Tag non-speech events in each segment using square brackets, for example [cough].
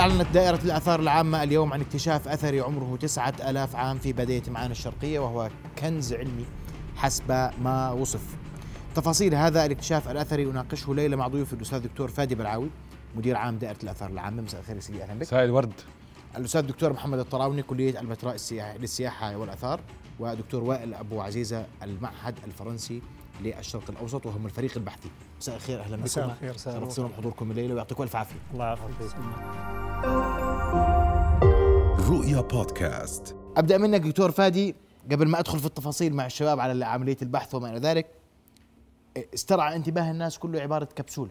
أعلنت دائرة الآثار العامة اليوم عن اكتشاف أثري عمره تسعة ألاف عام في بادية معان الشرقية وهو كنز علمي حسب ما وصف. تفاصيل هذا الاكتشاف الأثري يناقشه ليلة مع ضيوف الأستاذ الدكتور فادي بلعاوي مدير عام دائرة الآثار العامة. مساء الخير سيدي أهلا بك. مساء الورد. الأستاذ الدكتور محمد الطراوني كلية البتراء للسياحة والآثار ودكتور وائل أبو عزيزة المعهد الفرنسي للشرق الأوسط وهم الفريق البحثي. مساء الخير أهلا بكم. مساء الخير. شرفتونا بحضوركم الليلة ويعطيكم ألف عافية. الله يعافيك. رؤيا بودكاست. أبدأ منك دكتور فادي قبل ما أدخل في التفاصيل مع الشباب على عملية البحث وما إلى ذلك استرعى انتباه الناس كله عبارة كبسولة.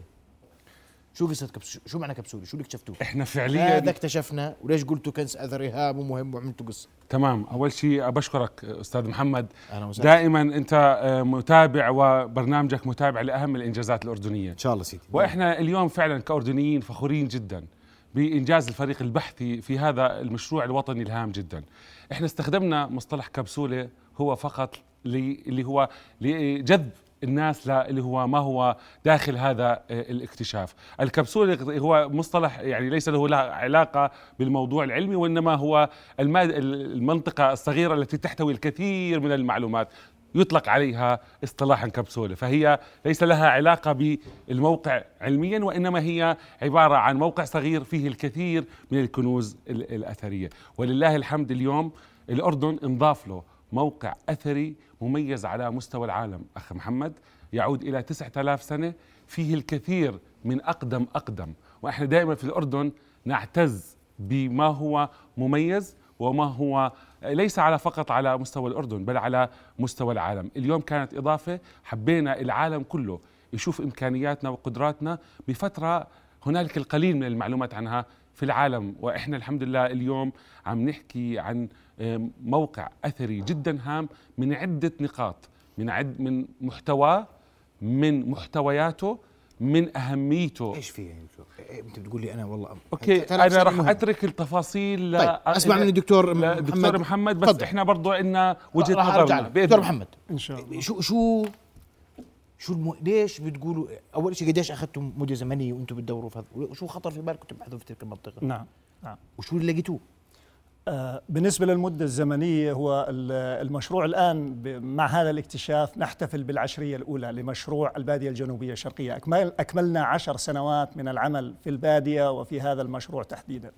شو قصة كبسولة؟ شو معنى كبسولة؟ شو اللي اكتشفتوه؟ إحنا فعليا هذا اكتشفنا وليش قلتوا كنز اثري هام ومهم وعملتوا قصة؟ تمام أول شيء بشكرك أستاذ محمد وسهلا دائما أنت آه، متابع وبرنامجك متابع لأهم الإنجازات الأردنية إن شاء الله سيدي وإحنا اليوم فعلا كأردنيين فخورين جدا بإنجاز الفريق البحثي في هذا المشروع الوطني الهام جدا إحنا استخدمنا مصطلح كبسوله هو فقط اللي هو لجذب الناس اللي هو ما هو داخل هذا آه، الاكتشاف. الكبسولة هو مصطلح يعني ليس له علاقة بالموضوع العلمي وإنما هو المنطقة الصغيرة التي تحتوي الكثير من المعلومات. يطلق عليها اصطلاحا كبسولة. فهي ليس لها علاقة بالموقع علميا وإنما هي عبارة عن موقع صغير فيه الكثير من الكنوز الأثرية. ولله الحمد اليوم الأردن انضاف له. موقع أثري مميز على مستوى العالم. أخ محمد يعود إلى تسعة آلاف سنة فيه الكثير من أقدم أقدم وإحنا دائما في الأردن نعتز بما هو مميز وما هو ليس على فقط على مستوى الأردن بل على مستوى العالم. اليوم كانت إضافة حبينا العالم كله يشوف إمكانياتنا وقدراتنا بفترة هنالك القليل من المعلومات عنها. في العالم وإحنا الحمد لله اليوم عم نحكي عن موقع أثري جدا هام من عدة نقاط من عد من محتواه من محتوياته من أهميته. إيش في يعني أنت بتقول لي أنا والله أوكي أنا راح أترك التفاصيل طيب أسمع من الدكتور محمد دكتور محمد. بس فضل. إحنا برضه عندنا وجهة نظر دكتور محمد إن شاء الله. شو شو شو الم... ليش بتقولوا أول شيء قديش اخذتم مدة زمنية وأنتم بتدوروا في هذا وشو خطر في بالكم تبحثوا في تلك المنطقة؟ نعم نعم. وشو اللي لقيتوه؟ آه بالنسبة للمدة الزمنية هو المشروع الآن مع هذا الاكتشاف نحتفل بالعشرية الأولى لمشروع البادية الجنوبية الشرقية. أكمل أكملنا عشر سنوات من العمل في البادية وفي هذا المشروع تحديدا.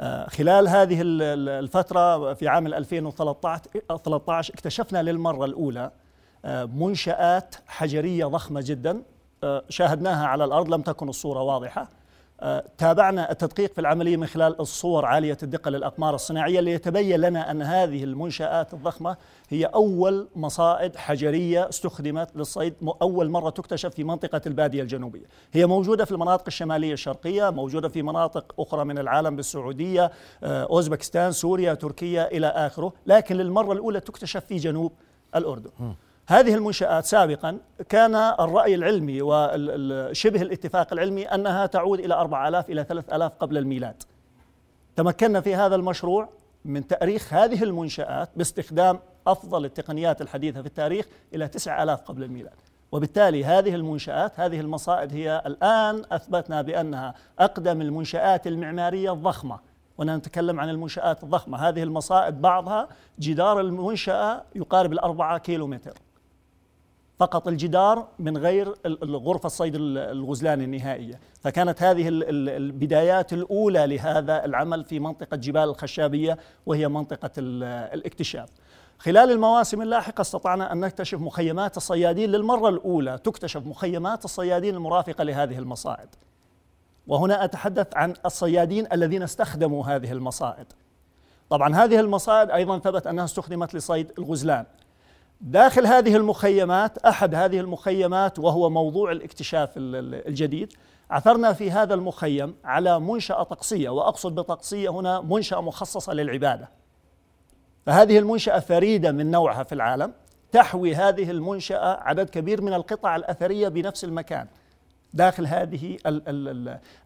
آه خلال هذه الفترة في عام 2013 اكتشفنا للمرة الأولى منشآت حجرية ضخمة جدا. آه، شاهدناها على الأرض لم تكن الصورة واضحة. آه، تابعنا التدقيق في العملية من خلال الصور عالية الدقة للأقمار الصناعية ليتبين لنا أن هذه المنشآت الضخمة هي أول مصائد حجرية استخدمت للصيد أول مرة تكتشف في منطقة البادية الجنوبية. هي موجودة في المناطق الشمالية الشرقية موجودة في مناطق أخرى من العالم بالسعودية آه، أوزبكستان سوريا تركيا إلى آخره. لكن للمرة الأولى تكتشف في جنوب الأردن. هذه المنشآت سابقا كان الرأي العلمي وشبه الاتفاق العلمي أنها تعود إلى 4000 إلى 3000 قبل الميلاد. تمكنا في هذا المشروع من تأريخ هذه المنشآت باستخدام أفضل التقنيات الحديثة في التاريخ إلى 9000 قبل الميلاد. وبالتالي هذه المنشآت هذه المصائد هي الآن أثبتنا بأنها أقدم المنشآت المعمارية الضخمة. ونتكلم عن المنشآت الضخمة. هذه المصائد بعضها جدار المنشأة يقارب الأربعة كيلو متر فقط الجدار من غير غرفة الصيد الغزلاني النهائية. فكانت هذه البدايات الأولى لهذا العمل في منطقة جبال الخشابية وهي منطقة الاكتشاف. خلال المواسم اللاحقة استطعنا أن نكتشف مخيمات الصيادين للمرة الأولى. تكتشف مخيمات الصيادين المرافقة لهذه المصائد وهنا أتحدث عن الصيادين الذين استخدموا هذه المصائد طبعا هذه المصائد أيضا ثبت أنها استخدمت لصيد الغزلان. داخل هذه المخيمات أحد هذه المخيمات وهو موضوع الاكتشاف الجديد عثرنا في هذا المخيم على منشأة طقسية وأقصد بطقسية هنا منشأة مخصصة للعبادة. فهذه المنشأة فريدة من نوعها في العالم تحوي هذه المنشأة عدد كبير من القطع الأثرية بنفس المكان داخل هذه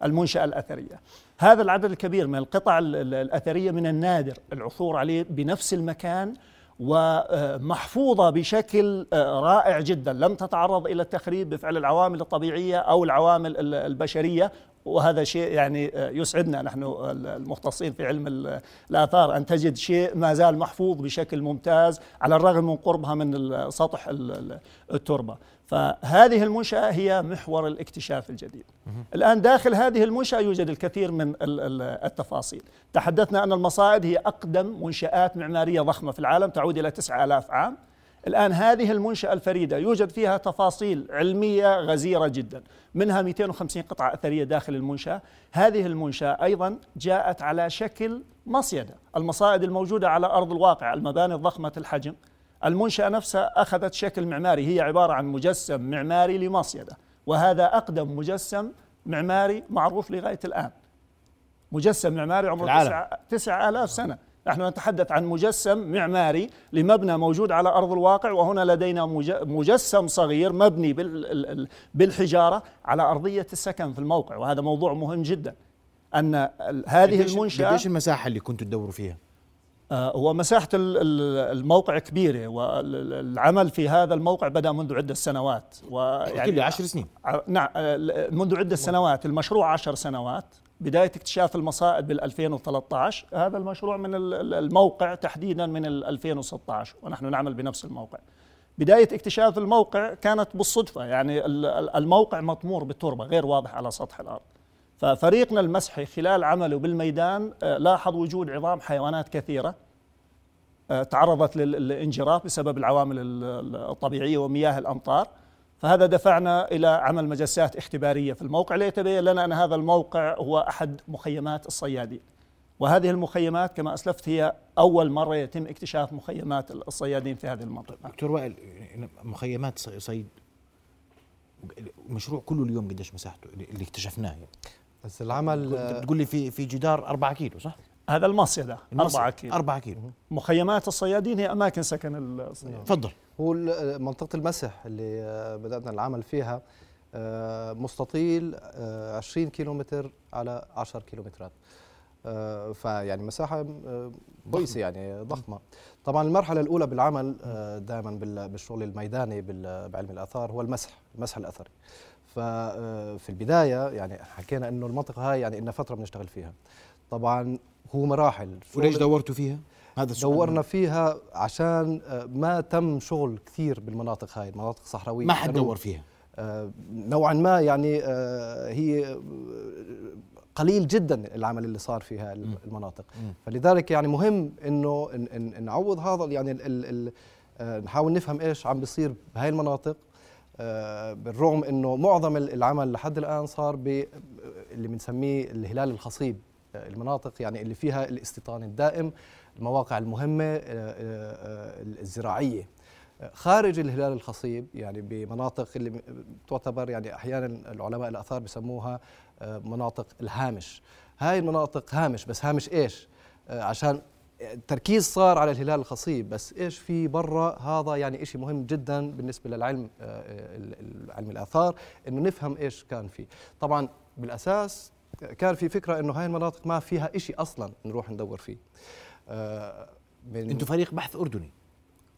المنشأة الأثرية. هذا العدد الكبير من القطع الأثرية من النادر العثور عليه بنفس المكان ومحفوظة بشكل آه، رائع جدا. لم تتعرض إلى التخريب بفعل العوامل الطبيعية أو العوامل البشرية وهذا شيء يعني يسعدنا. نحن المختصين في علم الآثار أن تجد شيء ما زال محفوظ بشكل ممتاز على الرغم من قربها من سطح التربة. فهذه المنشأة هي محور الاكتشاف الجديد. الآن داخل هذه المنشأة يوجد الكثير من التفاصيل. تحدثنا أن المصائد هي أقدم منشآت معمارية ضخمة في العالم تعود إلى 9000 عام. الآن هذه المنشأة الفريدة يوجد فيها تفاصيل علمية غزيرة جدا منها 250 قطعة أثرية داخل المنشأة. هذه المنشأة أيضا جاءت على شكل مصيدة. المصائد الموجودة على أرض الواقع المباني الضخمة الحجم المنشأة نفسها أخذت شكل معماري هي عبارة عن مجسم معماري لمصيدة وهذا أقدم مجسم معماري معروف لغاية الآن. مجسم معماري عمره تسعة, تسعة آلاف سنة. نحن نتحدث عن مجسم معماري لمبنى موجود على أرض الواقع وهنا لدينا مجسم صغير مبني بالحجارة على أرضية السكن في الموقع وهذا موضوع مهم جدا. أن هذه المنشأة قديش المساحة اللي كنتوا تدوروا فيها؟ آه، هو مساحة الموقع كبيرة والعمل في هذا الموقع بدأ منذ عدة سنوات ويعني لي عشر سنين. نعم آه، منذ عدة سنوات المشروع عشر سنوات بداية اكتشاف المصائد بال 2013 هذا المشروع من الموقع تحديدا من 2016 ونحن نعمل بنفس الموقع. بداية اكتشاف الموقع كانت بالصدفة يعني الموقع مطمور بالتربة غير واضح على سطح الأرض. ففريقنا المسحي خلال عمله بالميدان آه، لاحظ وجود عظام حيوانات كثيرة آه، تعرضت للانجراف بسبب العوامل الطبيعية ومياه الأمطار. فهذا دفعنا إلى عمل مجسات اختبارية في الموقع. ليتبين لنا أن هذا الموقع هو أحد مخيمات الصيادين. وهذه المخيمات كما أسلفت هي أول مرة يتم اكتشاف مخيمات الصيادين في هذه المنطقة. دكتور وائل مخيمات صيد المشروع كله اليوم قديش مساحته اللي اكتشفناه؟ يعني. بس العمل بتقول لي في في جدار 4 كيلو صح؟ هذا المصيدة 4 كيلو. 4 كيلو. مخيمات الصيادين هي أماكن سكن الصيادين. تفضل. هو منطقة المسح اللي آه، بدأنا العمل فيها آه، مستطيل 20 آه، كيلومتر على 10 كيلومترات. فيعني مساحة كويسة يعني ضخمة. طبعا المرحلة الأولى بالعمل دائما بالشغل الميداني بعلم الآثار هو المسح المسح الأثري. ففي البداية يعني حكينا إنه المنطقة هاي يعني إنها فترة بنشتغل فيها. طبعا هو مراحل. وليش دورتوا فيها؟ هذا السؤال دورنا فيها عشان آه، ما تم شغل كثير بالمناطق هاي المناطق الصحراوية. ما حد دور فيها. آه، نوعا ما يعني آه، هي قليل جدا العمل اللي صار في هاي المناطق. فلذلك يعني مهم إنه نعوض هذا يعني ال ال نحاول نفهم إيش عم بيصير بهاي المناطق. بالرغم إنه معظم العمل لحد الآن صار اللي بنسميه الهلال الخصيب المناطق يعني اللي فيها الاستيطان الدائم المواقع المهمة آه، آه، آه، الزراعية. خارج الهلال الخصيب يعني بمناطق اللي تعتبر يعني أحيانا العلماء الآثار بسموها مناطق الهامش. هاي المناطق هامش بس هامش إيش؟ عشان التركيز صار على الهلال الخصيب بس إيش في برا؟ هذا يعني شيء مهم جدا بالنسبة للعلم علم الآثار إنه نفهم إيش كان فيه. طبعا بالأساس كان في فكرة إنه هاي المناطق ما فيها شيء أصلا نروح ندور فيه. آه، أنتم فريق بحث أردني.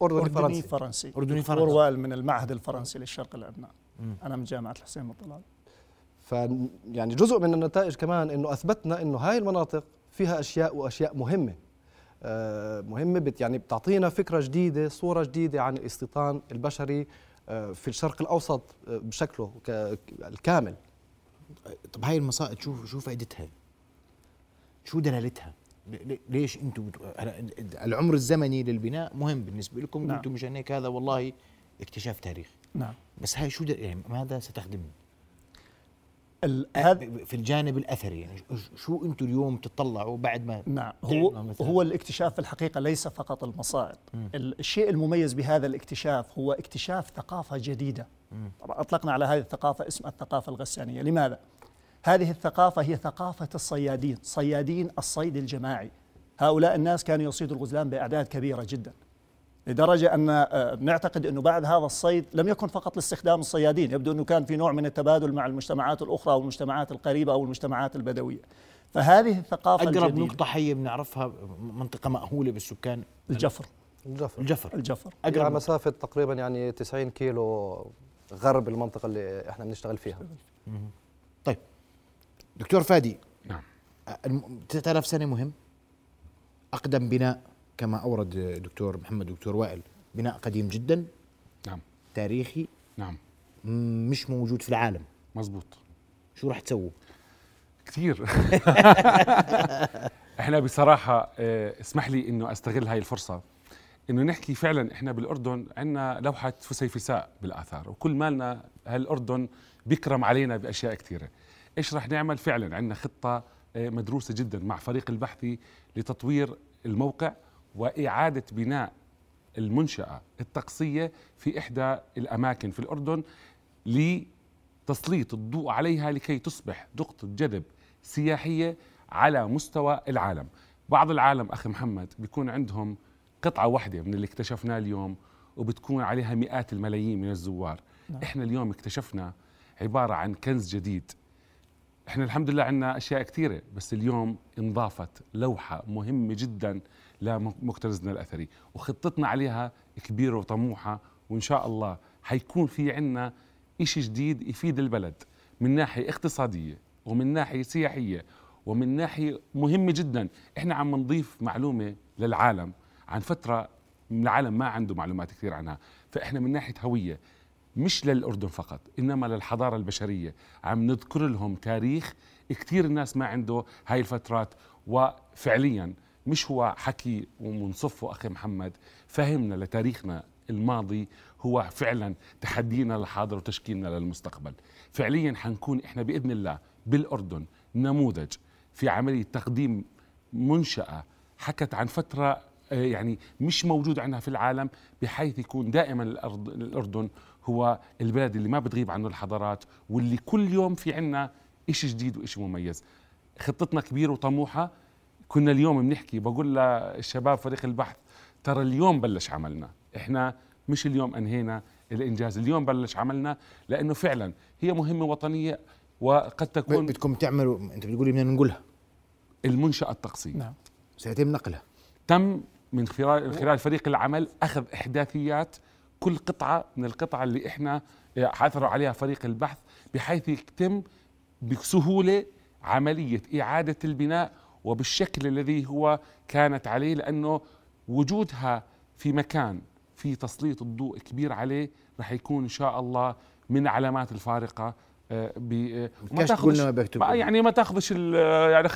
أردني, أردني فرنسي. فرنسي. أردني فرنسي. وروال من المعهد الفرنسي للشرق الأدنى. أنا من جامعة الحسين بن طلال ف يعني جزء من النتائج كمان إنه أثبتنا إنه هاي المناطق فيها أشياء وأشياء مهمة. آه مهمه بت يعني بتعطينا فكرة جديدة صورة جديدة عن الاستيطان البشري آه في الشرق الأوسط آه بشكله الكامل. طب هاي المصائد شو شو فائدتها؟ شو دلالتها؟ ليش أنتم العمر الزمني للبناء مهم بالنسبة لكم نعم. قلتوا مشان هيك هذا والله اكتشاف تاريخ نعم. بس هاي شو يعني ماذا ستخدمني؟ هذا في الجانب الأثري يعني شو أنتم اليوم تطلعوا بعد ما نعم هو هو الاكتشاف في الحقيقة ليس فقط المصائد الشيء المميز بهذا الاكتشاف هو اكتشاف ثقافة جديدة. طبعا أطلقنا على هذه الثقافة اسم الثقافة الغسانية. لماذا؟ هذه الثقافة هي ثقافة الصيادين صيادين الصيد الجماعي. هؤلاء الناس كانوا يصيدوا الغزلان بأعداد كبيرة جدا. لدرجة أن آه، نعتقد أنه بعد هذا الصيد لم يكن فقط لاستخدام الصيادين يبدو أنه كان في نوع من التبادل مع المجتمعات الأخرى أو المجتمعات القريبة أو المجتمعات البدوية. فهذه الثقافة أقرب الجديدة. نقطة حية بنعرفها منطقة مأهولة بالسكان؟ الجفر. الجفر. الجفر. الجفر. أقرب على مسافة تقريبا يعني 90 كيلو غرب المنطقة اللي إحنا بنشتغل فيها. طيب. دكتور فادي نعم. الم- 9000 سنة مهم؟ أقدم بناء؟ كما أورد دكتور محمد دكتور وائل بناء قديم جدا نعم. تاريخي نعم. مش موجود في العالم. مزبوط شو راح تسووا كثير. [laughs] إحنا بصراحة آه، اسمح لي إنه أستغل هاي الفرصة إنه نحكي فعلا إحنا بالأردن عندنا لوحة فسيفساء بالآثار وكل مالنا هالأردن بيكرم علينا بأشياء كثيرة. إيش رح نعمل فعلا؟ عندنا خطة آه، مدروسة جدا مع فريق البحثي لتطوير الموقع. وإعادة بناء المنشأة الطقسية في إحدى الأماكن في الأردن لتسليط الضوء عليها لكي تصبح نقطه جذب سياحية على مستوى العالم. بعض العالم أخي محمد بيكون عندهم قطعة واحدة من اللي اكتشفناه اليوم وبتكون عليها مئات الملايين من الزوار. نعم. إحنا اليوم اكتشفنا عبارة عن كنز جديد. إحنا الحمد لله عندنا أشياء كثيرة بس اليوم انضافت لوحة مهمة جدا لمكتنزنا الأثري. وخطتنا عليها كبيرة وطموحة وإن شاء الله حيكون في عندنا إشي جديد يفيد البلد من ناحية اقتصادية ومن ناحية سياحية ومن ناحية مهمة جدا. إحنا عم نضيف معلومة للعالم عن فترة العالم ما عنده معلومات كثير عنها. فإحنا من ناحية هوية مش للأردن فقط إنما للحضارة البشرية. عم نذكر لهم تاريخ كثير الناس ما عنده هاي الفترات. وفعليا مش هو حكي ومنصفه أخي محمد. فهمنا لتاريخنا الماضي هو فعلا تحدينا للحاضر وتشكيلنا للمستقبل. فعليا حنكون إحنا بإذن الله بالأردن نموذج في عملية تقديم منشأة حكت عن فترة آه، يعني مش موجود عندها في العالم بحيث يكون دائما الأرض الأردن هو البلد اللي ما بتغيب عنه الحضارات واللي كل يوم في عنا إشي جديد وإشي مميز. خطتنا كبيرة وطموحة كنا اليوم بنحكي بقول للشباب فريق البحث ترى اليوم بلش عملنا. إحنا مش اليوم أنهينا الإنجاز اليوم بلش عملنا لأنه فعلا هي مهمة وطنية وقد تكون بدكم تعملوا أنت بتقولي بدنا ننقلها. المنشأة الطقسيه نعم. سيتم نقلها تم من خلال خلال فريق العمل أخذ إحداثيات كل قطعة من القطع اللي إحنا عثروا عليها فريق البحث بحيث يتم بسهولة عملية إعادة البناء وبالشكل الذي هو كانت عليه لأنه وجودها في مكان في تسليط الضوء كبير عليه رح يكون إن شاء الله من العلامات الفارقة آه، ب آه، بدكاش تاخذش- ما ما. يعني ما تاخذش يعني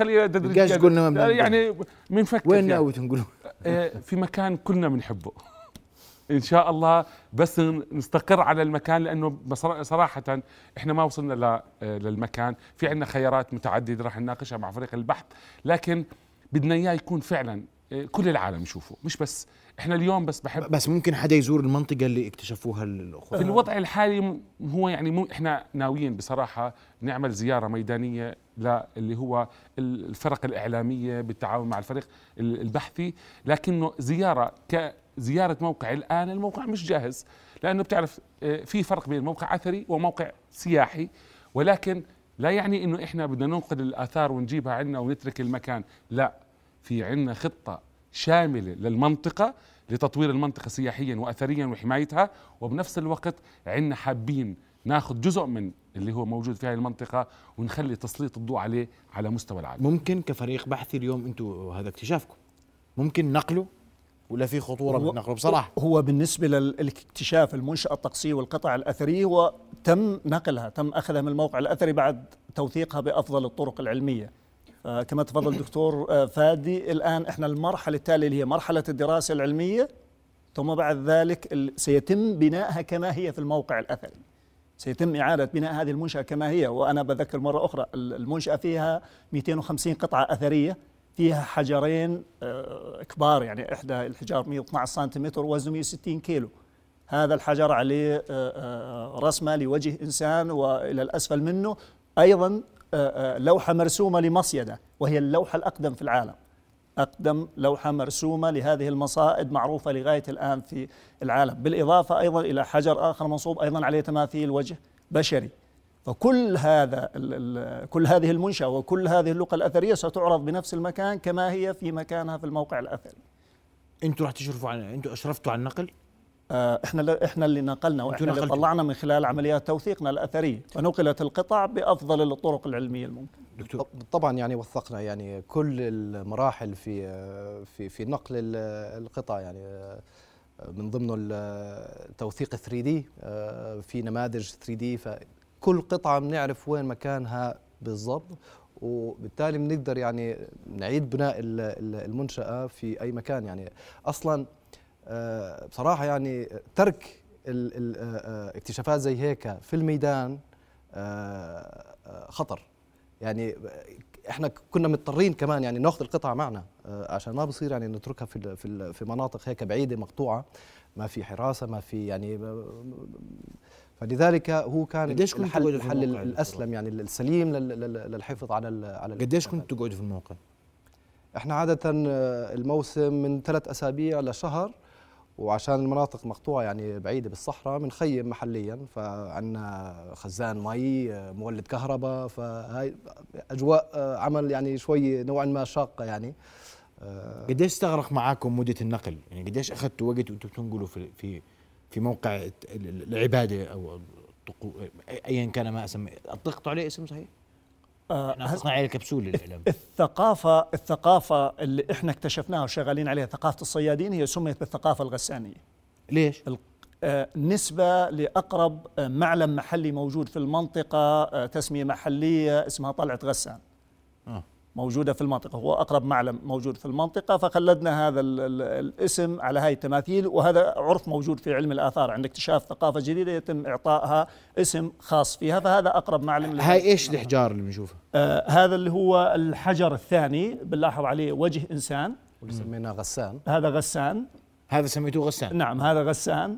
ما بدك. يعني بنفكر وين يعني. ناوي تنقلوا آه، في مكان كلنا بنحبه [laughs] إن شاء الله بس نستقر على المكان لأنه صراحة إحنا ما وصلنا آه، للمكان. في عندنا خيارات متعددة راح نناقشها مع فريق البحث لكن بدنا إياه يكون فعلا كل العالم يشوفه مش بس إحنا اليوم بس بحب بس ممكن حدا يزور المنطقة اللي اكتشفوها الاخوه في الوضع الحالي هو يعني مو إحنا ناويين بصراحة نعمل زيارة ميدانية للي هو ال- الفرق الإعلامية بالتعاون مع الفريق ال- البحثي. لكنه زيارة كزياره موقع الآن الموقع مش جاهز. لأنه بتعرف آه، في فرق بين موقع أثري وموقع سياحي. ولكن لا يعني إنه إحنا بدنا ننقل الآثار ونجيبها عندنا ونترك المكان. لا. في عندنا خطة شاملة للمنطقة لتطوير المنطقة سياحيا واثريا وحمايتها وبنفس الوقت عندنا حابين ناخذ جزء من اللي هو موجود في هذه المنطقة ونخلي تسليط الضوء عليه على مستوى العالم. ممكن كفريق بحثي اليوم أنتم هذا اكتشافكم. ممكن نقله ولا في خطورة هو- بنقله؟ بصراحة. هو بالنسبة للاكتشاف المنشأة الطقسية والقطع الأثرية هو تم نقلها تم أخذها من الموقع الأثري بعد توثيقها بأفضل الطرق العلمية. آه، كما تفضل دكتور آه، فادي الآن إحنا المرحلة التالية اللي هي مرحلة الدراسة العلمية. ثم بعد ذلك سيتم بنائها كما هي في الموقع الأثري. سيتم إعادة بناء هذه المنشأة كما هي. وأنا بذكر مرة أخرى ال- المنشأة فيها 250 قطعة أثرية فيها حجرين آه، كبار يعني إحدى الحجار 112 سنتيمتر وزنه 160 كيلو. هذا الحجر عليه آه، آه، رسمة لوجه إنسان وإلى الأسفل منه. أيضا آه، آه، لوحة مرسومة لمصيدة وهي اللوحة الأقدم في العالم. أقدم لوحة مرسومة لهذه المصائد معروفة لغاية الآن في العالم. بالإضافة أيضا إلى حجر آخر منصوب أيضا عليه تماثيل وجه بشري. فكل هذا كل هذه المنشأة وكل هذه اللقى الأثرية ستعرض بنفس المكان كما هي في مكانها في الموقع الأثري. أنتم راح تشرفوا على أنتم أشرفتوا على النقل؟ إحنا إحنا اللي نقلنا وإحنا اللي. طلعنا من خلال عمليات توثيقنا الأثرية ونقلت القطع بأفضل الطرق العلمية الممكنة. دكتور. طبعا يعني وثقنا يعني كل المراحل في في في نقل ال- القطع يعني من ضمنه التوثيق 3 دي في نماذج 3 دي فكل قطعة بنعرف وين مكانها بالضبط وبالتالي بنقدر يعني نعيد بناء ال- ال- المنشأة في أي مكان يعني. أصلا آه، بصراحة يعني ترك ال- ال- آه، آه، اكتشافات زي هيك في الميدان آه، آه، خطر يعني إحنا كنا مضطرين كمان يعني نأخذ القطع معنا آه، عشان ما بصير يعني نتركها في في في مناطق هيك بعيدة مقطوعة ما في حراسة ما في يعني فلذلك هو كان قديش كنتوا الحل, الحل الأسلم يعني السليم لل- لل- للحفظ على على قديش الاكتشافات. كنتوا تقعدوا في الموقع؟ إحنا عادة آه، الموسم من ثلاث أسابيع لشهر وعشان المناطق مقطوعة يعني بعيدة بالصحراء بنخيم محليا فعنا خزان مي مولد كهرباء فهاي أجواء آه، عمل يعني شوي نوعا ما شاقة يعني آه، قديش استغرق معاكم مدة النقل؟ يعني قديش اخذتوا وقت وأنتم بتنقلوا في في في موقع العبادة أو ايا كان ما اسمي أطلقتوا عليه اسم صحيح؟ آه، إحنا عليه الكبسوله الاعلام الثقافة الثقافة اللي إحنا اكتشفناها وشغالين عليها ثقافة الصيادين هي سميت بالثقافة الغسانية ليش؟ آه، نسبة لأقرب آه، معلم محلي موجود في المنطقة آه، تسمية محلية اسمها طلعة غسان. موجودة في المنطقة هو أقرب معلم موجود في المنطقة فخلدنا هذا ال ال الاسم على هاي التماثيل وهذا عرف موجود في علم الآثار عند اكتشاف ثقافة جديدة يتم إعطائها اسم خاص فيها فهذا أقرب معلم هاي إيش الحجار اللي بنشوفها؟ آه هذا اللي هو الحجر الثاني بنلاحظ عليه وجه إنسان. واللي سميناه غسان. هذا غسان. هذا سميتوه غسان. نعم هذا غسان.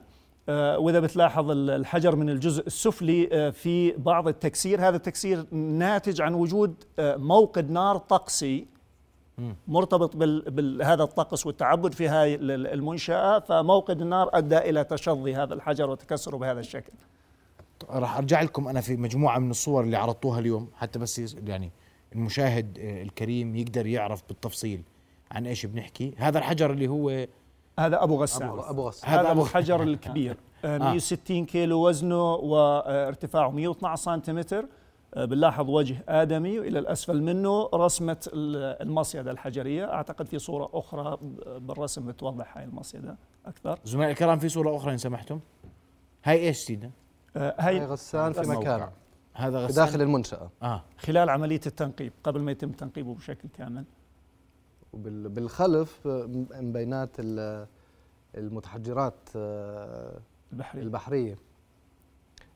وإذا بتلاحظ ال- الحجر من الجزء السفلي آه، في بعض التكسير. هذا التكسير ناتج عن وجود آه، موقد نار طقسي مرتبط بهذا الطقس والتعبد في هاي ال- ال- المنشأة. فموقد النار أدى إلى تشظي هذا الحجر وتكسره بهذا الشكل. راح أرجع لكم أنا في مجموعة من الصور اللي عرضتوها اليوم حتى بس يعني المشاهد آه، الكريم يقدر يعرف بالتفصيل عن إيش بنحكي. هذا الحجر اللي هو هذا أبو غسان أبو, أبو غسان هذا أبو- الحجر الكبير. آه، آه. 160 كيلو وزنه وارتفاعه 112 سنتيمتر. آه، بنلاحظ وجه آدمي وإلى الأسفل منه رسمة ال- المصيدة الحجرية. أعتقد في صورة أخرى بالرسم بتوضح هاي المصيدة أكثر. زملاء الكرام في صورة أخرى إن سمحتم؟ هاي إيش سيدنا؟ آه، هاي هاي غسان في. مكان. هذا غسان. داخل المنشأة. آه. خلال عملية التنقيب قبل ما يتم تنقيبه بشكل كامل. وبالخلف مبينات ال- المتحجرات آه، البحرية. البحرية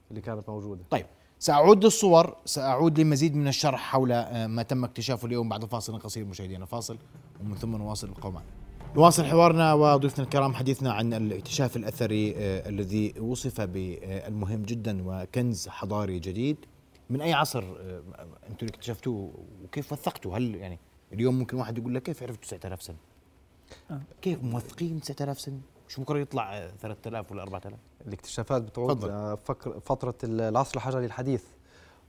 اللي كانت موجودة. طيب سأعود للصور سأعود لمزيد من الشرح حول آه، ما تم اكتشافه اليوم بعد فاصل قصير مشاهدينا. فاصل ومن ثم نواصل القومان. نواصل حوارنا وضيوفنا الكرام حديثنا عن الاكتشاف الأثري آه، الذي وصف بالمهم جدا وكنز حضاري جديد. من أي عصر أنتم اللي اكتشفتوه وكيف وثقتوا هل يعني اليوم ممكن واحد يقول لك كيف عرفتوا 9000 سنة آه. كيف موثقين 9000 سنة مش بكره يطلع آه، 3000 ولا 4000 الاكتشافات بتعود. آه، فكر فترة العصر الحجري الحديث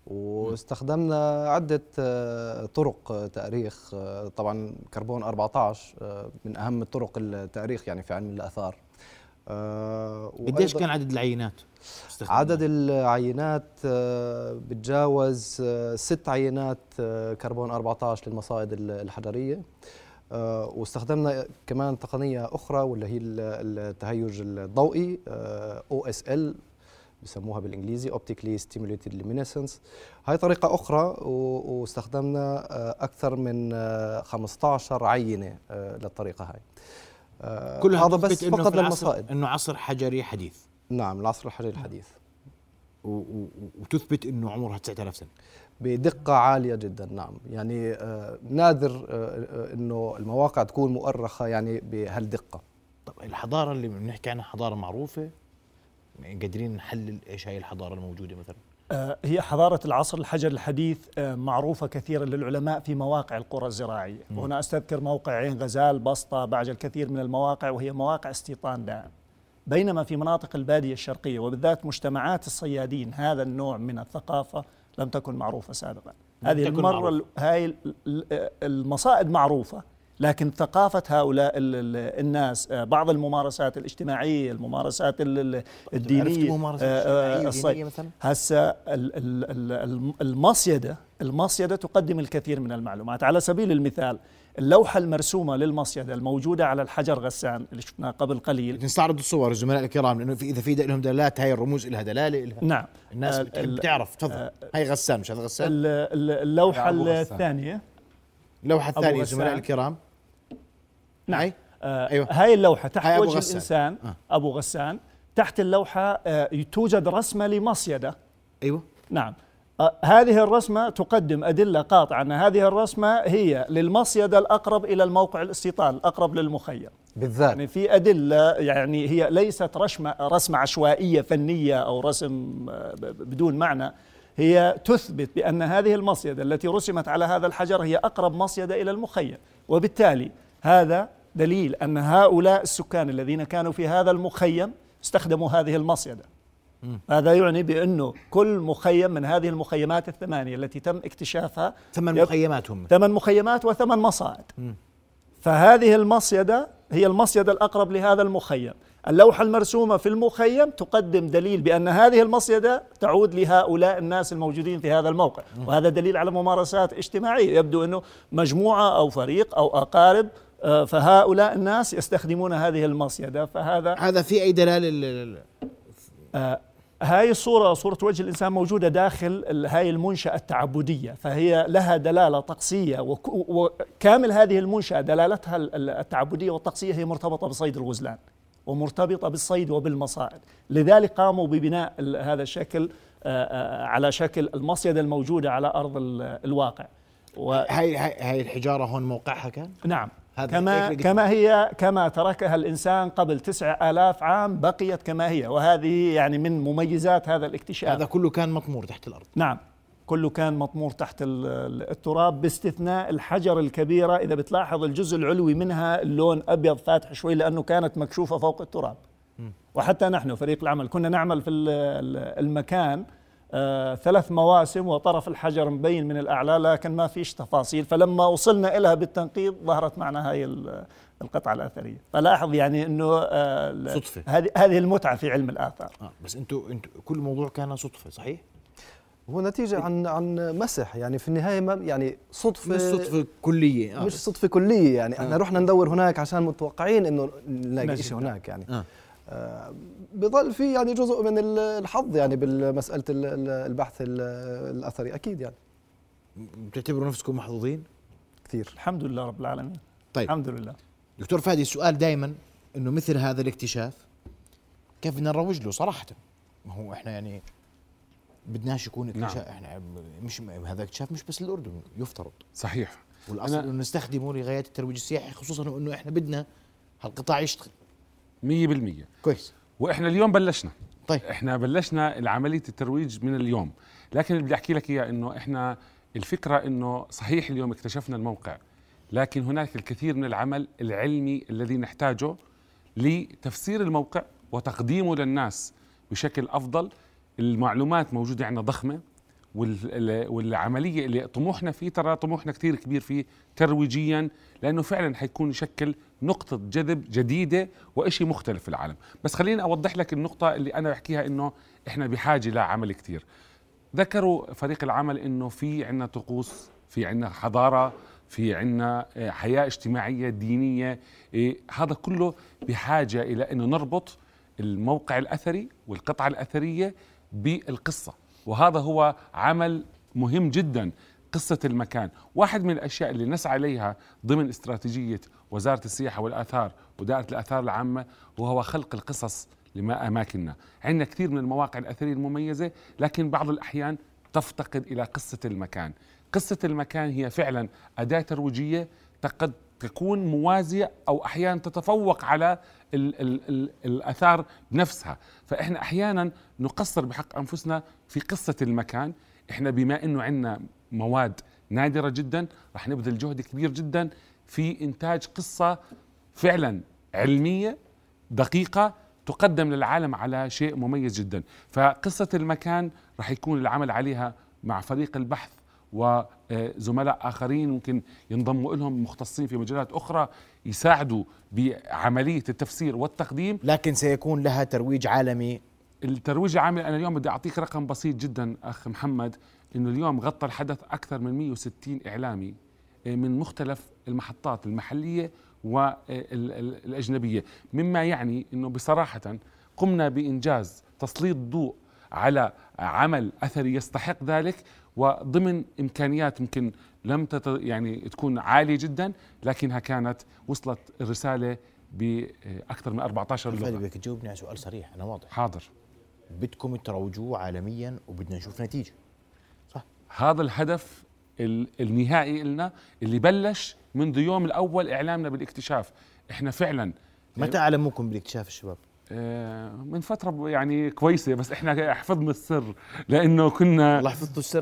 واستخدمنا عدة آه، طرق آه، تاريخ آه، طبعا كربون 14 آه، من أهم الطرق التاريخ يعني في علم الآثار قديش كان عدد العينات؟ عدد العينات آه، بتجاوز آه، ست عينات آه، كربون 14 للمصائد ال- الحجرية. آه، واستخدمنا كمان تقنية أخرى واللي هي ال- التهيج الضوئي OSL بسموها بالإنجليزي optically stimulated luminescence هاي طريقة أخرى و- واستخدمنا أكثر من آه، 15 عينة آه، للطريقة هاي. كلها هذا بس فقط للمصائد. إنه عصر حجري حديث. نعم العصر الحجري الحديث. و- و- وتثبت إنه عمرها 9000 سنة. بدقة عالية جدا نعم. يعني آه، نادر آه، إنه المواقع تكون مؤرخة يعني بهالدقة. طب الحضارة اللي بنحكي عنها حضارة معروفة يعني قادرين نحلل إيش هاي الحضارة الموجودة مثلا؟ آه، هي حضارة العصر الحجر الحديث آه، معروفة كثيرا للعلماء في مواقع القرى الزراعية. وهنا أستذكر موقع عين غزال بسطة بعج الكثير من المواقع وهي مواقع استيطان دائم. بينما في مناطق البادية الشرقية وبالذات مجتمعات الصيادين هذا النوع من الثقافة لم تكن معروفة سابقا. هذه المرة هاي ال- ال- المصائد معروفة. لكن ثقافة هؤلاء ال- ال- الناس آه، بعض الممارسات الاجتماعية الممارسات ال- ال- عرفت الدينية ممارسة آه، اجتماعية آه، الصيد. مثلا؟ هسه ال- ال- ال- المصيدة المصيدة تقدم الكثير من المعلومات على سبيل المثال اللوحة المرسومة للمصيدة الموجودة على الحجر غسان اللي شفناه قبل قليل نستعرض الصور الزملاء الكرام لأنه في إذا في لهم دلالات هاي الرموز لها دلالة لها نعم الناس آه، بتحب ال- تعرف تفضل هاي غسان مش هذا غسان ال- ال- اللوحة. الثانية الثانية غسان. زملاء الكرام نعم. آه أيوة. هاي اللوحة تحت هاي وجه غسان. الإنسان آه. أبو غسان تحت اللوحة آه توجد رسمة لمصيدة. أيوه. نعم. آه هذه الرسمة تقدم أدلة قاطعة أن هذه الرسمة هي للمصيدة الأقرب إلى الموقع الاستيطان الأقرب للمخيم. بالذات. يعني في أدلة يعني هي ليست رسمة رسمة عشوائية فنية أو رسم آه، بدون معنى. هي تثبت بأن هذه المصيدة التي رسمت على هذا الحجر هي أقرب مصيدة إلى المخيم. وبالتالي هذا دليل أن هؤلاء السكان الذين كانوا في هذا المخيم استخدموا هذه المصيدة. هذا يعني بأنه كل مخيم من هذه المخيمات الثمانية التي تم اكتشافها ثمان مخيمات هم ثمان مخيمات وثمان مصائد. فهذه المصيدة هي المصيدة الأقرب لهذا المخيم. اللوحة المرسومة في المخيم تقدم دليل بأن هذه المصيدة تعود لهؤلاء الناس الموجودين في هذا الموقع. وهذا دليل على ممارسات اجتماعية. يبدو أنه مجموعة أو فريق أو أقارب فهؤلاء الناس يستخدمون هذه المصيدة فهذا هذا في لل- لل- آه، هاي الصورة صورة وجه الإنسان موجودة داخل هاي المنشأة التعبدية فهي لها دلالة طقسية وك- وكامل هذه المنشأة دلالتها ال- ال- التعبدية والطقسية هي مرتبطة بصيد الغزلان ومرتبطة بالصيد وبالمصائد. لذلك قاموا ببناء هذا الشكل آه، آه، على شكل المصيدة الموجودة على أرض ال- الواقع. و- هاي هاي هاي الحجارة هون موقعها كان؟ نعم. كما كما هي كما تركها الإنسان قبل تسع آلاف عام بقيت كما هي وهذه يعني من مميزات هذا الاكتشاف. هذا كله كان مطمور تحت الأرض. نعم كله كان مطمور تحت ال- ال- التراب باستثناء الحجر الكبيرة إذا بتلاحظ الجزء العلوي منها اللون أبيض فاتح شوي لأنه كانت مكشوفة فوق التراب. وحتى نحن فريق العمل كنا نعمل في ال- ال- المكان ثلاث مواسم وطرف الحجر مبين من الأعلى لكن ما فيش تفاصيل فلما وصلنا إلها بالتنقيط ظهرت معنا هاي ال- القطعة الأثرية فلاحظ يعني أنه آه صدفة. هذه هذه المتعة في علم الآثار آه بس أنتوا أنتوا كل موضوع كان صدفة صحيح؟ هو نتيجة عن عن مسح يعني في النهاية ما يعني صدفة مش صدفة كلية آه مش صدفة كلية يعني إحنا رحنا ندور هناك عشان متوقعين إنه نلاقي. شيء هناك يعني آه. بضل في يعني جزء من ال- الحظ يعني بالمسألة ال- ال- البحث ال- الأثري أكيد يعني. بتعتبروا نفسكم محظوظين؟ كثير. الحمد لله رب العالمين. طيب. الحمد لله. دكتور فادي السؤال دائما إنه مثل هذا الاكتشاف كيف بدنا نروج له؟ صراحة ما هو إحنا يعني بدناش يكون اكتشاف نعم. إحنا مش هذا اكتشاف مش بس للاردن يفترض. صحيح. والأصل إنه نستخدمه لغاية الترويج السياحي خصوصا إنه إحنا بدنا هالقطاع يشتغل. 100% كويس. وإحنا اليوم بلشنا. طيب. إحنا بلشنا عمليه الترويج من اليوم. لكن اللي بدي أحكي لك إياه إنه إحنا الفكرة إنه صحيح اليوم اكتشفنا الموقع لكن هناك الكثير من العمل العلمي الذي نحتاجه لتفسير الموقع وتقديمه للناس بشكل أفضل. المعلومات موجودة عندنا ضخمة. والعملية اللي طموحنا فيه ترى طموحنا كثير كبير فيه ترويجيا لأنه فعلا حيكون يشكل نقطة جذب جديدة وإشي مختلف في العالم. بس خليني أوضح لك النقطة اللي أنا بحكيها إنه إحنا بحاجة لعمل كثير ذكروا فريق العمل إنه في عندنا طقوس في عندنا حضارة في عندنا آه، حياة اجتماعية دينية إيه، هذا كله بحاجة إلى إنه نربط الموقع الأثري والقطعة الأثرية بالقصة. وهذا هو عمل مهم جدا قصة المكان. واحد من الأشياء اللي نسعى إليها ضمن استراتيجية وزارة السياحة والآثار ودائرة الآثار العامة وهو خلق القصص لما أماكننا. عندنا كثير من المواقع الأثرية المميزة لكن بعض الأحيان تفتقد إلى قصة المكان. قصة المكان هي فعلا أداة ترويجية قد تكون موازية أو أحيانا تتفوق على ال ال ال الآثار نفسها فإحنا أحيانا نقصر بحق أنفسنا في قصة المكان. إحنا بما أنه عندنا مواد نادرة جدا رح نبذل جهد كبير جدا في إنتاج قصة فعلا علمية دقيقة تقدم للعالم على شيء مميز جدا. فقصة المكان رح يكون العمل عليها مع فريق البحث وزملاء آخرين ممكن ينضموا لهم مختصين في مجالات أخرى يساعدوا بعملية التفسير والتقديم. لكن سيكون لها ترويج عالمي. الترويج العامل أنا اليوم بدي أعطيك رقم بسيط جدا أخ محمد إنه اليوم غطى الحدث أكثر من 160 إعلامي آه، من مختلف المحطات المحلية والأجنبية. مما يعني إنه بصراحة قمنا بإنجاز تسليط ضوء على عمل أثري يستحق ذلك وضمن إمكانيات يمكن لم تت يعني تكون عالية جدا لكنها كانت وصلت الرسالة بأكثر من 14 فادي لغه بدك تجاوبني على سؤال صريح أنا واضح. حاضر. بدكم تروجوه عالميا وبدنا نشوف نتيجة. هذا الهدف ال- النهائي لنا اللي بلش منذ يوم الأول إعلامنا بالاكتشاف. إحنا فعلا متى أعلموكم بالاكتشاف الشباب؟ من فترة يعني كويسة بس إحنا حفظنا السر لأنه كنا الله يحفظكم السر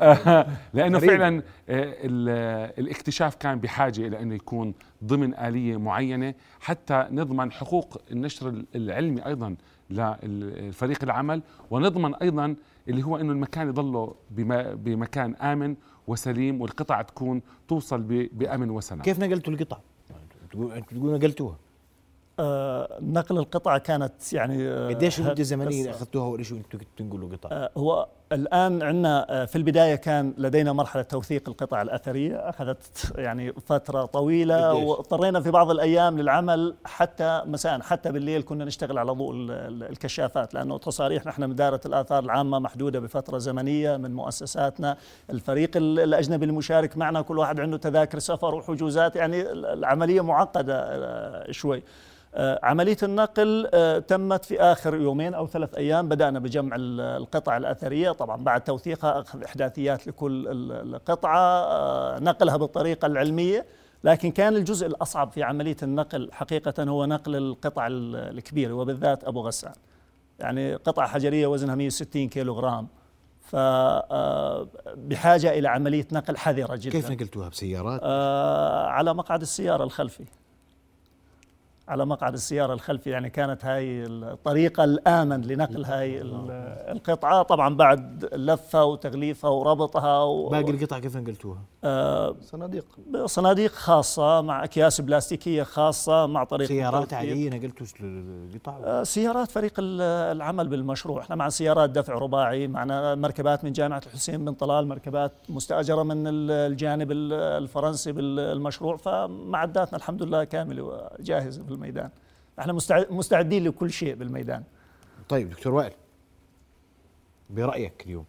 لأنه غريب. فعلا آه، ال- الاكتشاف كان بحاجة إلى انه يكون ضمن آلية معينة حتى نضمن حقوق النشر العلمي أيضا لفريق العمل ونضمن أيضا اللي هو إنه المكان يضله بمكان آمن وسليم والقطع تكون توصل بأمن وسلام كيف نقلتوا القطع؟ أنتوا تقولوا نقلتوها آه، نقل القطع كانت يعني آه، قديش اللي قصة. أخذتوها اول شيء أنتم تنقلوا قطع؟ آه، هو الآن عندنا آه، في البداية كان لدينا مرحلة توثيق القطع الأثرية أخذت يعني فترة طويلة؟ واضطرينا في بعض الأيام للعمل حتى مساء حتى بالليل كنا نشتغل على ضوء ال- ال- الكشافات لأنه تصاريح نحن مدارة الآثار العامة محدودة بفترة زمنية من مؤسساتنا. الفريق ال- الأجنبي المشارك معنا كل واحد عنده تذاكر سفر وحجوزات يعني ال- العملية معقدة آه، شوي. آه، عملية النقل تمت في آخر يومين أو ثلاث أيام بدأنا بجمع ال- القطع الأثرية. طبعا بعد توثيقها أخذ إحداثيات لكل ال- القطعة آه، نقلها بالطريقة العلمية لكن كان الجزء الأصعب في عملية النقل حقيقة هو نقل القطع ال- الكبيرة وبالذات أبو غسان. يعني قطعة حجرية وزنها 160 كيلو غرام فبحاجة إلى عملية نقل حذرة جدا. كيف نقلتوها؟ بسيارات؟ آه على مقعد السيارة الخلفي. على مقعد السيارة الخلفي يعني كانت هاي الطريقة الآمن لنقل هاي ال- القطعة طبعا بعد لفة وتغليفها وربطها و- باقي القطع كيف نقلتوها؟ آه صناديق صناديق خاصة مع أكياس بلاستيكية خاصة مع طريقة سيارات. عاديه نقلتوا القطع؟ آه، سيارات فريق ال- العمل بالمشروع إحنا مع سيارات دفع رباعي معنا مركبات من جامعة الحسين بن طلال مركبات مستأجرة من ال- الجانب ال- الفرنسي بالمشروع فمعداتنا الحمد لله كاملة وجاهزة في الميدان إحنا مستع- مستعدين لكل شيء بالميدان. طيب دكتور وائل برأيك اليوم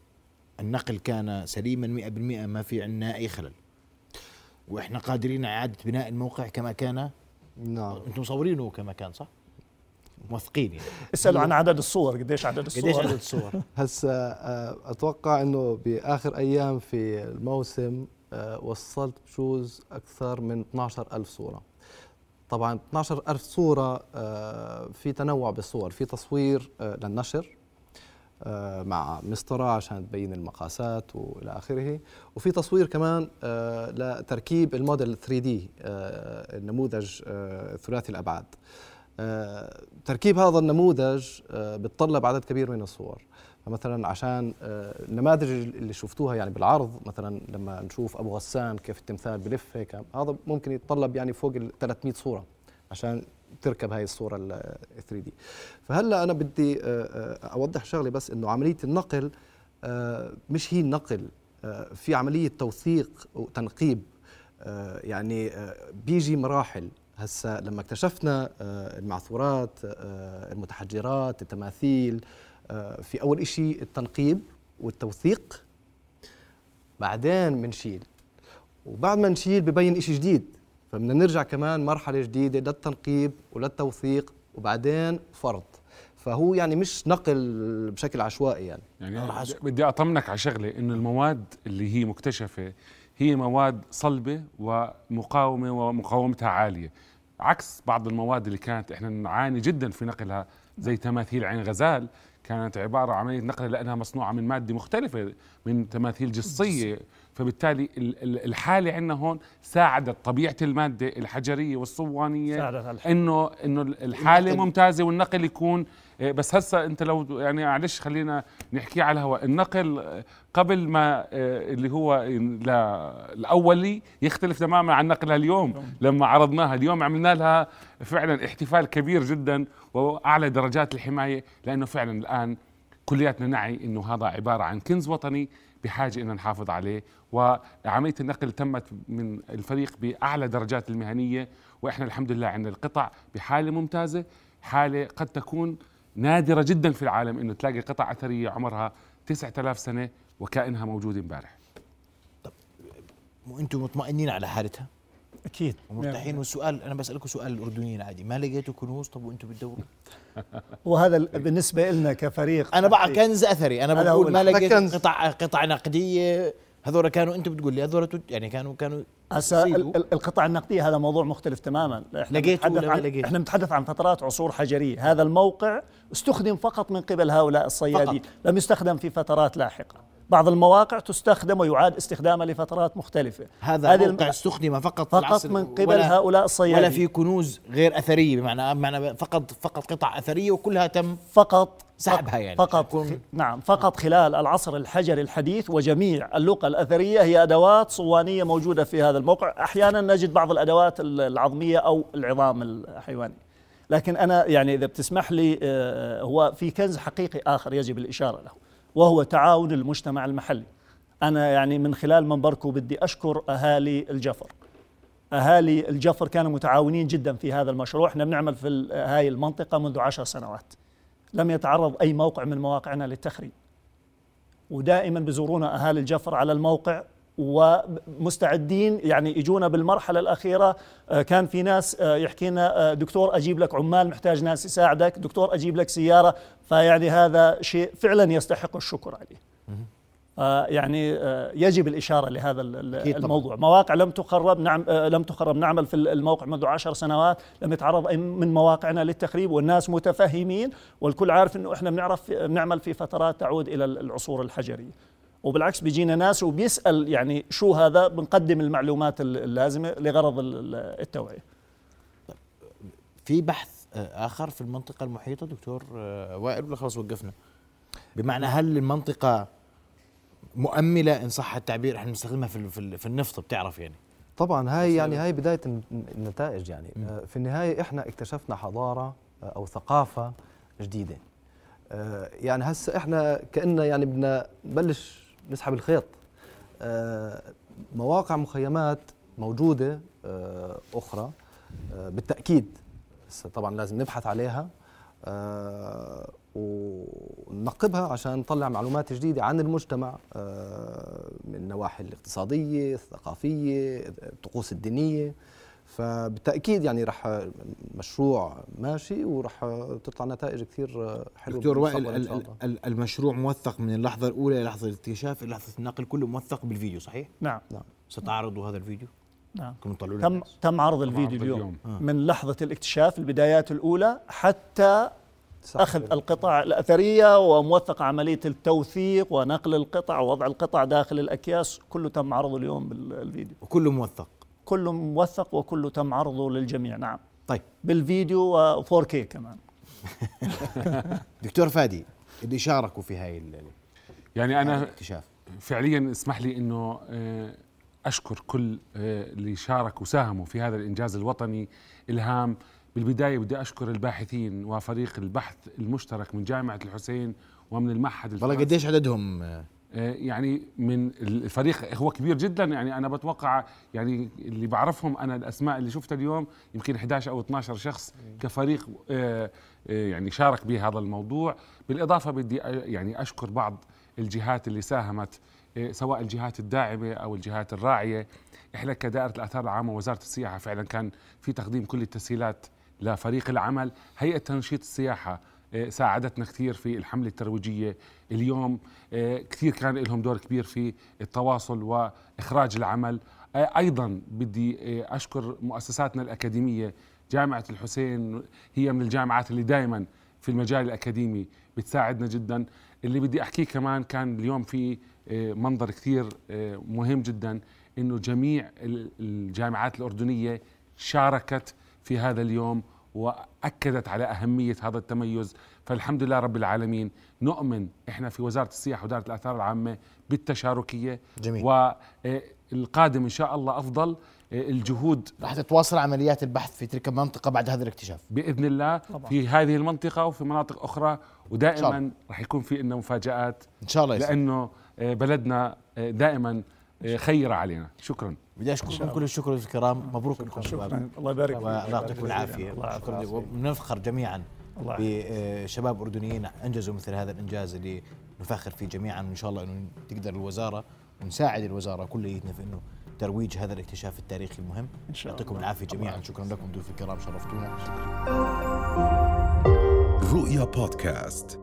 النقل كان سليما 100% ما في عندنا أي خلل؟ وإحنا قادرين على إعادة بناء الموقع كما كان؟ نعم. أنتم مصورينه كما كان صح؟ موثقين يعني. اسألوا عن عدد الصور قديش عدد قديش الصور؟ عدد الصور؟ [laughs] هسا آه، أتوقع إنه بآخر أيام في الموسم آه، وصلت بجوز أكثر من 12 ألف صورة. طبعا 12 ألف صورة آه، في تنوع بالصور في تصوير آه، للنشر آه، مع مسطرة عشان تبين المقاسات وإلى آخره. وفي تصوير كمان لتركيب الموديل 3 دي النموذج ثلاثي الأبعاد. آه، تركيب هذا النموذج بتطلب عدد كبير من الصور. فمثلا عشان آه، النماذج اللي شفتوها يعني بالعرض مثلا لما نشوف أبو غسان كيف التمثال بلف هيك هذا ممكن يتطلب يعني فوق ال 300 صورة عشان تركب هاي الصورة ال 3 دي. فهلأ أنا بدي آه، آه، أوضح شغلة بس إنه عملية النقل آه، مش هي النقل آه، في عملية توثيق وتنقيب آه، يعني آه، بيجي مراحل. هسا لما اكتشفنا آه، المعثورات آه، المتحجرات التماثيل آه، في أول شيء التنقيب والتوثيق بعدين بنشيل وبعد ما نشيل ببين شيء جديد فبدنا نرجع كمان مرحلة جديدة للتنقيب وللتوثيق وبعدين فرض. فهو يعني مش نقل بشكل عشوائي يعني. يعني أنا بدي أطمنك على شغلة إنه المواد اللي هي مكتشفة هي مواد صلبة ومقاومة ومقاومتها عالية. عكس بعض المواد اللي كانت إحنا نعاني جدا في نقلها زي تماثيل عين غزال كانت عبارة عن عملية نقل لأنها مصنوعة من مادة مختلفة من تماثيل جصية. فبالتالي ال- ال- الحالة عندنا هون ساعدت طبيعة المادة الحجرية والصوانية ساعدت على الحل. انه إنه الحالة النقل. ممتازة والنقل يكون آه، بس هسه أنت لو يعني معلش خلينا نحكي على الهواء. النقل قبل ما آه، اللي هو الأولي يختلف تماما عن نقلها اليوم. لما عرضناها اليوم عملنا لها فعلا احتفال كبير جدا وأعلى درجات الحماية لأنه فعلا الآن كلياتنا نعي إنه هذا عبارة عن كنز وطني بحاجة ان نحافظ عليه. وعملية النقل تمت من الفريق بأعلى درجات المهنية وإحنا الحمد لله عندنا القطع بحالة ممتازة. حالة قد تكون نادرة جدا في العالم إنه تلاقي قطع أثرية عمرها 9000 سنة وكائنها موجود امبارح. وأنتم مطمئنين على حالتها؟ أكيد. ومرتاحين والسؤال أنا بسألكم سؤال الاردنيين عادي ما لقيتوا كنوز؟ طب وأنتم بتدوروا؟ [laughs] وهذا ال- بالنسبة لنا كفريق أنا بقى كنز أثري. أنا بقول ما. لقيت كنز. قطع قطع نقدية. هذول كانوا أنت بتقول لي هذول يعني كانوا كانوا هسا القطع النقديه هذا موضوع مختلف تماما. إحنا ولا عن ما لقيته؟ إحنا بنتحدث عن فترات عصور حجرية. هذا الموقع استخدم فقط من قبل هؤلاء الصيادين. فقط. لم يستخدم في فترات لاحقة. بعض المواقع تستخدم ويعاد استخدامها لفترات مختلفة. هذا هذه موقع الم- استخدم فقط فقط من قبل ولا- هؤلاء الصيادين. ولا في كنوز غير أثرية بمعنى بمعنى فقط فقط قطع أثرية وكلها تم فقط سحبها يعني. فقط نعم فقط خلال العصر الحجري الحديث وجميع اللقى الأثرية هي أدوات صوانية موجودة في هذا الموقع. أحيانا نجد بعض الأدوات ال- العظمية أو العظام الحيواني. لكن أنا يعني إذا بتسمح لي آه، هو في كنز حقيقي آخر يجب الإشارة له. وهو تعاون المجتمع المحلي. أنا يعني من خلال منبركم بدي أشكر أهالي الجفر. أهالي الجفر كانوا متعاونين جدا في هذا المشروع. إحنا بنعمل في هاي المنطقة منذ عشر سنوات. لم يتعرض أي موقع من مواقعنا للتخريب. ودائما بزورونا أهالي الجفر على الموقع ومستعدين يعني يجونا بالمرحلة الأخيرة. آه، كان في ناس آه، يحكي لنا آه، دكتور أجيب لك عمال محتاج ناس يساعدك دكتور أجيب لك سيارة. فيعني هذا شيء فعلا يستحق الشكر عليه. يعني يجب الإشارة لهذا. الموضوع. مواقع لم تخرب نعم لم تخرب نعمل في الموقع منذ عشر سنوات. لم يتعرض أي من مواقعنا للتخريب والناس متفهمين والكل عارف أنه إحنا بنعرف بنعمل في فترات تعود إلى العصور الحجرية. وبالعكس بيجينا ناس وبيسأل يعني شو هذا بنقدم المعلومات ال- اللازمة لغرض ال- ال- التوعية. في بحث آه، آخر في المنطقة المحيطة دكتور آه، وائل ولا خلاص وقفنا؟ بمعنى هل المنطقة مؤملة؟ إن صح التعبير إحنا بنستخدمها في ال- في, ال- في النفط بتعرف يعني. طبعا هاي يعني هاي بداية الن- النتائج يعني. آه، في النهاية إحنا اكتشفنا حضارة أو ثقافة جديدة. يعني هسه إحنا كأننا يعني بدنا نبلش نسحب الخيط. آه، مواقع مخيمات موجودة آه، أخرى آه، بالتأكيد. طبعا لازم نبحث عليها وننقبها عشان نطلع معلومات جديدة عن المجتمع من النواحي الاقتصادية الثقافية الطقوس الدينية. فبالتأكيد يعني رح مشروع ماشي ورح تطلع نتائج كثير حلوة دكتور وائل المشروع موثق من اللحظة الأولى إلى لحظة الاكتشاف إلى لحظة النقل كله موثق بالفيديو صحيح؟ نعم. ستعرضوا هذا الفيديو؟ نعم. تم تم عرض الفيديو اليوم. باليوم. من لحظة الاكتشاف البدايات الأولى حتى. أخذ القطع الأثرية وموثق عملية التوثيق ونقل القطع ووضع القطع داخل الأكياس كله تم عرضه اليوم بالفيديو وكله موثق. كله موثق وكله تم عرضه للجميع. نعم. طيب. بالفيديو و 4K كمان. [laughs] دكتور فادي اللي شاركوا في هاي ال- يعني أنا الاكتشاف. فعليا اسمح لي إنه آه، أشكر كل آه، اللي شاركوا وساهموا في هذا الإنجاز الوطني إلهام. بالبداية بدي أشكر الباحثين وفريق البحث المشترك من جامعة الحسين ومن المعهد والله الفرنسي. قديش عددهم آه، يعني من الفريق هو كبير جدا يعني أنا بتوقع يعني اللي بعرفهم أنا الأسماء اللي شفتها اليوم يمكن 11 أو 12 شخص كفريق آه، آه، يعني شارك بهذا الموضوع. بالإضافة بدي آه، يعني أشكر بعض الجهات اللي ساهمت آه، سواء الجهات الداعمة أو الجهات الراعية. إحنا كدائرة الآثار العامة ووزارة السياحة فعلا كان في تقديم كل التسهيلات لفريق العمل. هيئة تنشيط السياحة آه، ساعدتنا كثير في الحملة الترويجية. اليوم آه، كثير كان لهم دور كبير في التواصل وإخراج العمل. آه، أيضا بدي آه، أشكر مؤسساتنا الأكاديمية. جامعة الحسين هي من الجامعات اللي دائما في المجال الأكاديمي بتساعدنا جدا. اللي بدي أحكيه كمان كان اليوم في آه، منظر كثير آه، مهم جدا إنه جميع ال- الجامعات الأردنية شاركت في هذا اليوم وأكدت على أهمية هذا التميز. فالحمد لله رب العالمين نؤمن إحنا في وزارة السياحة واداره الآثار العامة بالتشاركية. جميل. والقادم إن شاء الله أفضل آه، الجهود. راح تتواصل عمليات البحث في تلك المنطقة بعد هذا الاكتشاف. بإذن الله طبعاً. في هذه المنطقة وفي مناطق أخرى. ودائما رح يكون في لنا مفاجآت إن شاء الله لأنه آه، بلدنا آه، دائما آه، خير علينا. شكرا. بدي أشكركم كل الشكر الكرام مبروك لكم شباب شكرا. الله يبارك فيك. الله يعطيكم العافية. ونفخر جميعا الله بشباب أردنيين أنجزوا مثل هذا الإنجاز اللي نفخر فيه جميعا. وإن شاء الله أنه تقدر الوزارة ونساعد الوزارة كليتنا في أنه ترويج هذا الاكتشاف التاريخي المهم. إن شاء يعطيكم الله. العافية الله جميعا. شكرا لكم. ضيوف الكرام شرفتونا. رؤيا بودكاست.